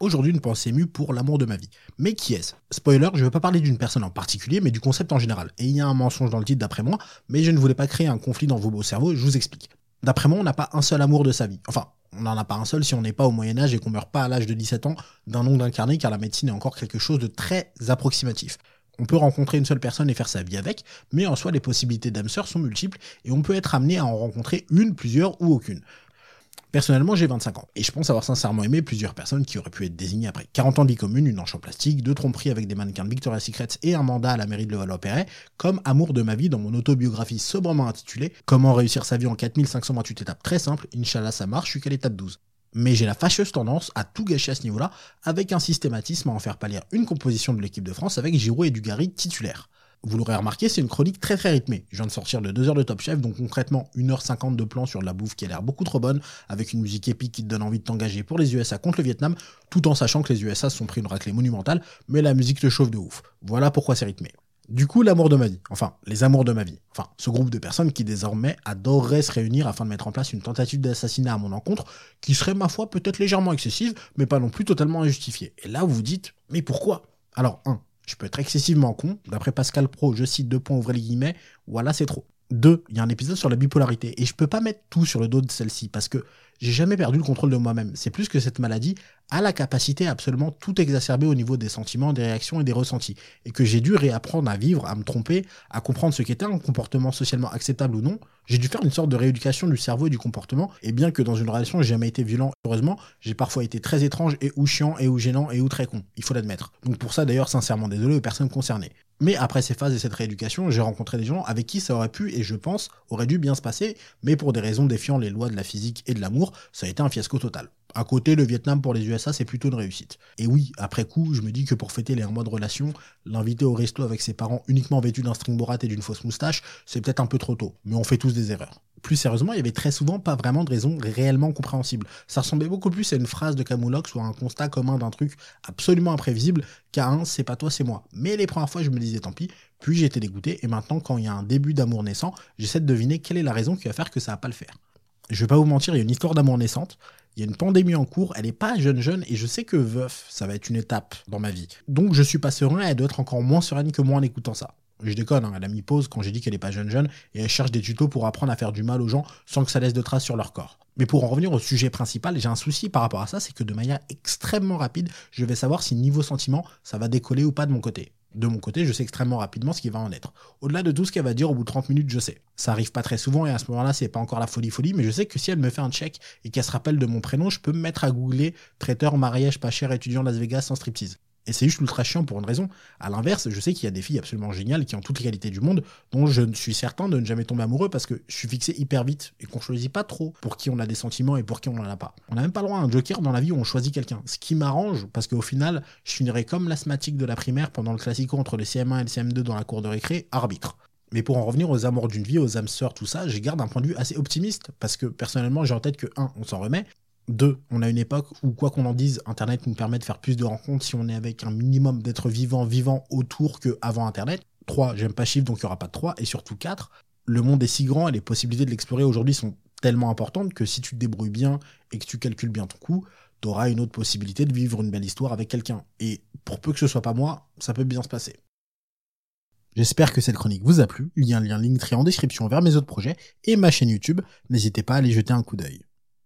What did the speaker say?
Aujourd'hui, une pensée émue pour l'amour de ma vie. Mais qui est-ce? Spoiler, je ne veux pas parler d'une personne en particulier, mais du concept en général. Et il y a un mensonge dans le titre d'après moi, mais je ne voulais pas créer un conflit dans vos beaux cerveaux, je vous explique. D'après moi, on n'a pas un seul amour de sa vie. Enfin, on n'en a pas un seul si on n'est pas au Moyen Âge et qu'on meurt pas à l'âge de 17 ans d'un nom incarné, car la médecine est encore quelque chose de très approximatif. On peut rencontrer une seule personne et faire sa vie avec, mais en soi, les possibilités d'âme sœur sont multiples et on peut être amené à en rencontrer une, plusieurs ou aucune. Personnellement, j'ai 25 ans. Et je pense avoir sincèrement aimé plusieurs personnes qui auraient pu être désignées après. 40 ans de vie commune, une hanche plastique, deux tromperies avec des mannequins de Victoria's Secret et un mandat à la mairie de Levallois-Perret, comme amour de ma vie dans mon autobiographie sobrement intitulée Comment réussir sa vie en 4528 étapes très simples, Inch'Allah ça marche, je suis qu'à l'étape 12 mais j'ai la fâcheuse tendance à tout gâcher à ce niveau-là, avec un systématisme à en faire pâlir une composition de l'équipe de France avec Giroud et Dugarry titulaires. Vous l'aurez remarqué, c'est une chronique très très rythmée. Je viens de sortir de 2 heures de Top Chef, donc concrètement 1h50 de plan sur de la bouffe qui a l'air beaucoup trop bonne, avec une musique épique qui te donne envie de t'engager pour les USA contre le Vietnam, tout en sachant que les USA se sont pris une raclée monumentale, mais la musique te chauffe de ouf. Voilà pourquoi c'est rythmé. Du coup, l'amour de ma vie, enfin, les amours de ma vie, enfin, ce groupe de personnes qui désormais adoreraient se réunir afin de mettre en place une tentative d'assassinat à mon encontre, qui serait ma foi peut-être légèrement excessive, mais pas non plus totalement injustifiée. Et là, vous vous dites, mais pourquoi? Alors, 1 tu peux être excessivement con. D'après Pascal Pro, je cite deux points, ouvrez les guillemets, voilà, c'est trop. Deux, il y a un épisode sur la bipolarité, et je peux pas mettre tout sur le dos de celle-ci, parce que j'ai jamais perdu le contrôle de moi-même. C'est plus que cette maladie a la capacité à absolument tout exacerber au niveau des sentiments, des réactions et des ressentis. Et que j'ai dû réapprendre à vivre, à me tromper, à comprendre ce qu'était un comportement socialement acceptable ou non. J'ai dû faire une sorte de rééducation du cerveau et du comportement. Et bien que dans une relation, j'ai jamais été violent, heureusement, j'ai parfois été très étrange et ou chiant et ou gênant et ou très con. Il faut l'admettre. Donc pour ça, d'ailleurs, sincèrement désolé aux personnes concernées. Mais après ces phases et cette rééducation, j'ai rencontré des gens avec qui ça aurait pu et je pense aurait dû bien se passer, mais pour des raisons défiant les lois de la physique et de l'amour, ça a été un fiasco total. À côté, le Vietnam pour les USA, c'est plutôt une réussite. Et oui, après coup, je me dis que pour fêter les un mois de relation, l'inviter au resto avec ses parents uniquement vêtus d'un string borat et d'une fausse moustache, c'est peut-être un peu trop tôt. Mais on fait tous des erreurs. Plus sérieusement, il y avait très souvent pas vraiment de raison réellement compréhensible. Ça ressemblait beaucoup plus à une phrase de Camoulox ou à un constat commun d'un truc absolument imprévisible qu'à un c'est pas toi, c'est moi. Mais les premières fois, je me disais tant pis, puis j'étais dégoûté, et maintenant, quand il y a un début d'amour naissant, j'essaie de deviner quelle est la raison qui va faire que ça va pas le faire. Je vais pas vous mentir, il y a une histoire d'amour naissante, il y a une pandémie en cours, elle est pas jeune jeune, et je sais que veuf, ça va être une étape dans ma vie. Donc je suis pas serein, elle doit être encore moins sereine que moi en écoutant ça. Je déconne, hein, elle a mis pause quand j'ai dit qu'elle est pas jeune jeune, et elle cherche des tutos pour apprendre à faire du mal aux gens sans que ça laisse de traces sur leur corps. Mais pour en revenir au sujet principal, j'ai un souci par rapport à ça, c'est que de manière extrêmement rapide, je vais savoir si niveau sentiment, ça va décoller ou pas de mon côté de mon côté, je sais extrêmement rapidement ce qui va en être. Au-delà de tout ce qu'elle va dire au bout de 30 minutes, je sais. Ça arrive pas très souvent et à ce moment-là, c'est pas encore la folie folie, mais je sais que si elle me fait un check et qu'elle se rappelle de mon prénom, je peux me mettre à googler traiteur mariage pas cher étudiant Las Vegas sans striptease. Et c'est juste ultra chiant pour une raison. À l'inverse, je sais qu'il y a des filles absolument géniales qui ont toutes les qualités du monde, dont je suis certain de ne jamais tomber amoureux parce que je suis fixé hyper vite et qu'on choisit pas trop pour qui on a des sentiments et pour qui on n'en a pas. On n'a même pas le droit à un joker dans la vie où on choisit quelqu'un. Ce qui m'arrange parce qu'au final, je finirai comme l'asthmatique de la primaire pendant le classico entre le CM1 et le CM2 dans la cour de récré, arbitre. Mais pour en revenir aux amours d'une vie, aux âmes sœurs, tout ça, j'ai garde un point de vue assez optimiste parce que personnellement, j'ai en tête que 1, on s'en remet, deux, on a une époque où, quoi qu'on en dise, Internet nous permet de faire plus de rencontres si on est avec un minimum d'être vivant, vivant autour qu'avant Internet. Trois, j'aime pas chiffre, donc il n'y aura pas de trois. Et surtout quatre, le monde est si grand et les possibilités de l'explorer aujourd'hui sont tellement importantes que si tu te débrouilles bien et que tu calcules bien ton coup, tu une autre possibilité de vivre une belle histoire avec quelqu'un. Et pour peu que ce soit pas moi, ça peut bien se passer. J'espère que cette chronique vous a plu. Il y a un lien Linktree en description vers mes autres projets et ma chaîne YouTube. N'hésitez pas à aller jeter un coup d'œil.